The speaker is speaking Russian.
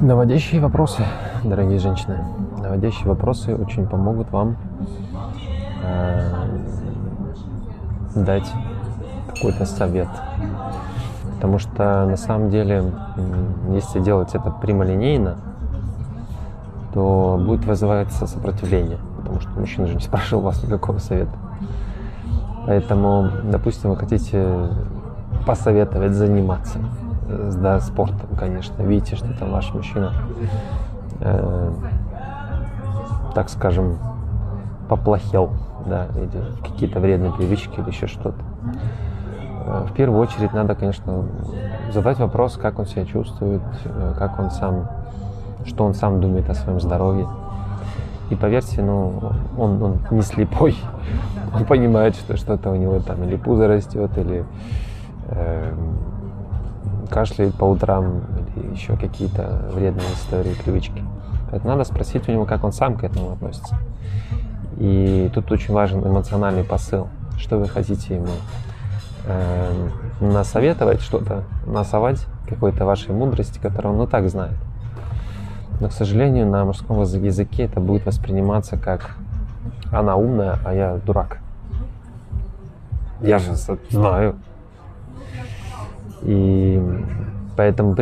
Наводящие вопросы, дорогие женщины. Наводящие вопросы очень помогут вам э, дать какой-то совет. Потому что на самом деле, если делать это прямолинейно, то будет вызываться сопротивление. Потому что мужчина же не спрашивал вас никакого совета. Поэтому, допустим, вы хотите посоветовать заниматься да, спортом, конечно. Видите, что там ваш мужчина, э, так скажем, поплохел, да, или какие-то вредные привычки или еще что-то. Э, в первую очередь надо, конечно, задать вопрос, как он себя чувствует, э, как он сам, что он сам думает о своем здоровье. И поверьте, ну, он, он не слепой, он понимает, что что-то у него там или пузо растет, или э, кашляет по утрам или еще какие-то вредные истории, привычки. Поэтому надо спросить у него, как он сам к этому относится. И тут очень важен эмоциональный посыл. Что вы хотите ему э, насоветовать что-то, насовать какой-то вашей мудрости, которую он и так знает. Но, к сожалению, на мужском языке это будет восприниматься как она умная, а я дурак. Я же знаю. И поэтому